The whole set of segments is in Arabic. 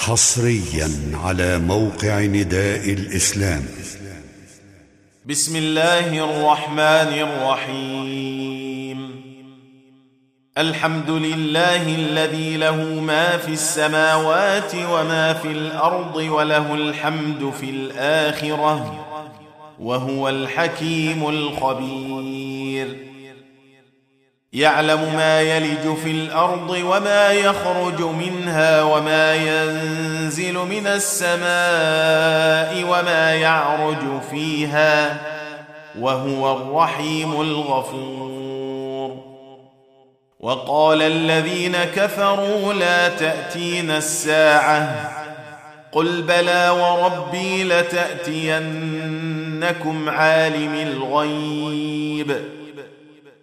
حصريا على موقع نداء الإسلام. بسم الله الرحمن الرحيم. الحمد لله الذي له ما في السماوات وما في الأرض وله الحمد في الآخرة وهو الحكيم الخبير. يعلم ما يلج في الأرض وما يخرج منها وما ينزل من السماء وما يعرج فيها وهو الرحيم الغفور. وقال الذين كفروا لا تاتين الساعة قل بلى وربي لتأتينكم عالم الغيب.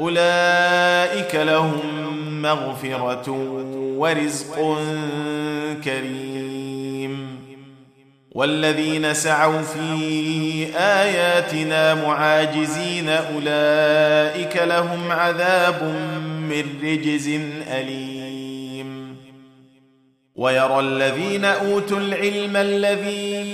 أولئك لهم مغفرة ورزق كريم. والذين سعوا في آياتنا معاجزين أولئك لهم عذاب من رجز أليم. ويرى الذين أوتوا العلم الذي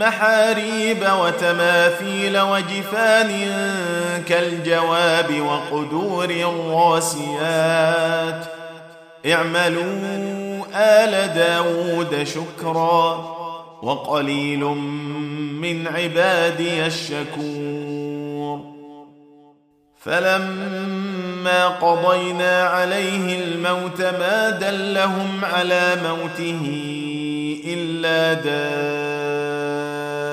محاريب وتماثيل وجفان كالجواب وقدور الراسيات. اعملوا آل داود شكرا وقليل من عبادي الشكور. فلما قضينا عليه الموت ما دلهم على موته إلا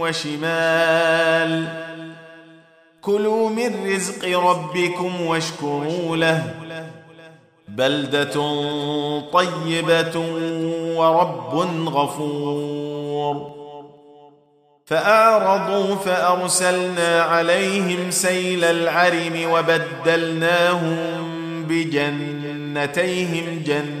وشمال. كلوا من رزق ربكم واشكروا له. بلدة طيبة ورب غفور. فأعرضوا فأرسلنا عليهم سيل العرم وبدلناهم بجنتيهم جنتين.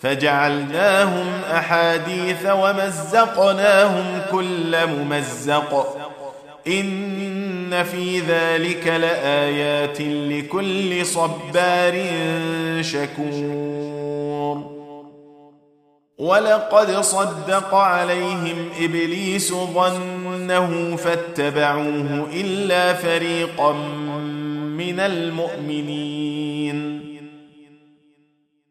فجعلناهم أحاديث ومزقناهم كل ممزق. إن في ذلك لآيات لكل صبار شكور. ولقد صدق عليهم إبليس ظنه فاتبعوه إلا فريقا من المؤمنين.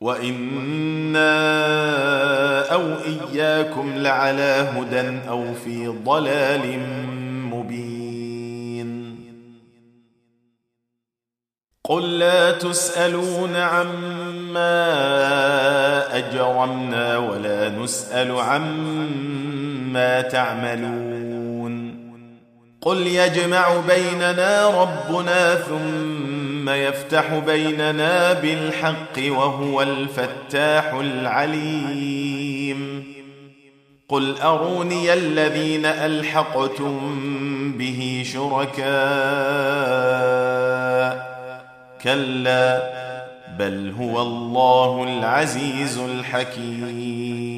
وأنا أو اياكم لعلى هدى أو في ضلال مبين قل لا تسالون عما اجرمنا ولا نسال عما تعملون قل يجمع بيننا ربنا يفتح بيننا بالحق وهو الفتاح العليم. قل أروني الذين ألحقتم به شركاء؟ كلا بل هو الله العزيز الحكيم.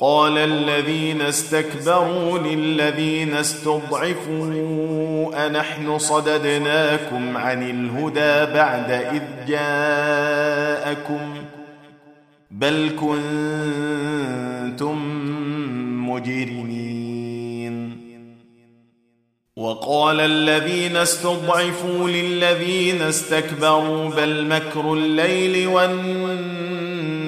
قال الذين استكبروا للذين استضعفوا أنحن صددناكم عن الهدى بعد إذ جاءكم بل كنتم مجرمين. وقال الذين استضعفوا للذين استكبروا بل مكر الليل والنهار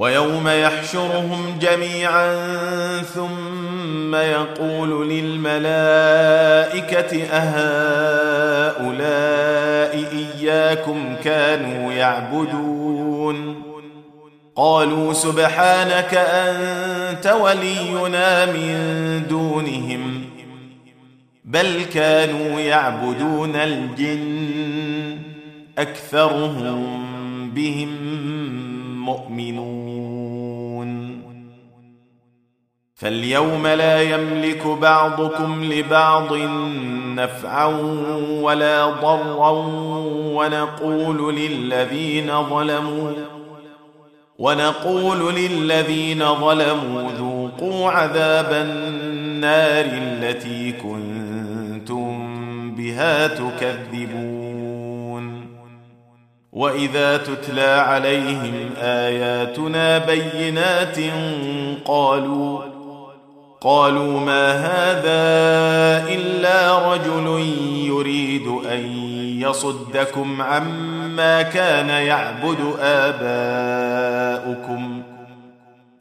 ويوم يحشرهم جميعا ثم يقول للملائكة أهؤلاء إياكم كانوا يعبدون؟ قالوا سبحانك أنت ولينا من دونهم بل كانوا يعبدون الجن أكثرهم بهم مؤمنون. فاليوم لا يملك بعضكم لبعض نفعا ولا ضرا ونقول للذين ظلموا ونقول للذين ظلموا ذوقوا عذاب النار التي كنتم بها تكذبون. وإذا تتلى عليهم آياتنا بينات قالوا قالوا ما هذا إلا رجل يريد أن يصدكم عما كان يعبد آباؤكم.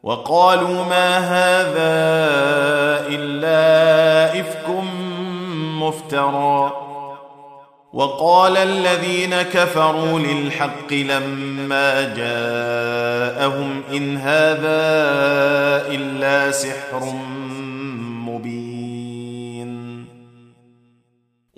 وقالوا ما هذا إلا إفك مفترى. وقال الذين كفروا للحق لما جاءهم إن هذا إلا سحر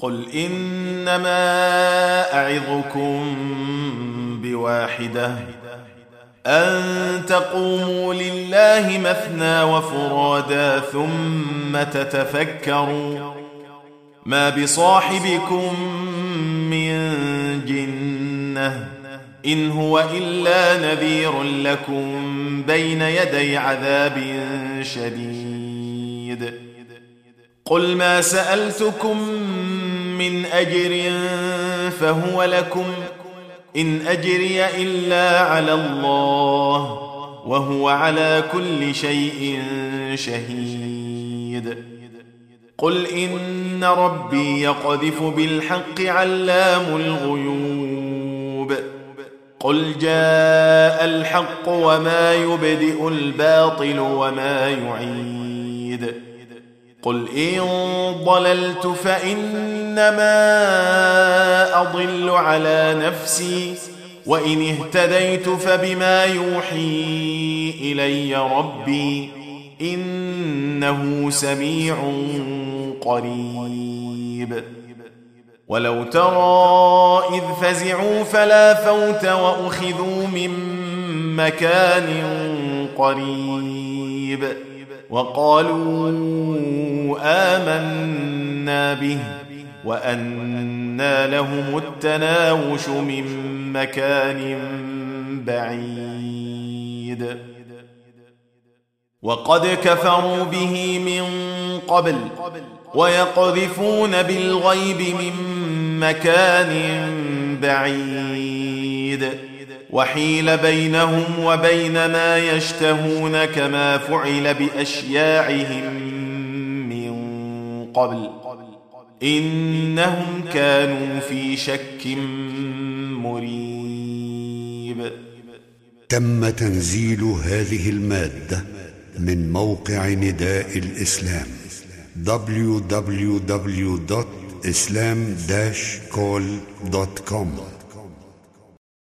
قل انما اعظكم بواحده ان تقوموا لله مثنى وفرادا ثم تتفكروا ما بصاحبكم من جنه ان هو الا نذير لكم بين يدي عذاب شديد قل ما سالتكم من أجر فهو لكم إن أجري إلا على الله وهو على كل شيء شهيد. قل إن ربي يقذف بالحق علام الغيوب. قل جاء الحق وما يبدئ الباطل وما يعيد. قل إن ضللت فانما أضل على نفسي وإن اهتديت فبما يوحي إلي ربي إنه سميع قريب. ولو ترى إذ فزعوا فلا فوت وأخذوا من مكان قريب. وقالوا آمنا به. وانى لهم التناوش من مكان بعيد. وقد كفروا به من قبل ويقذفون بالغيب من مكان بعيد. وحيل بينهم وبين ما يشتهون كما فعل بأشياعهم من قبل. إنهم كانوا في شك مريب. تم تنزيل هذه المادة من موقع نداء الإسلام www.islam-call.com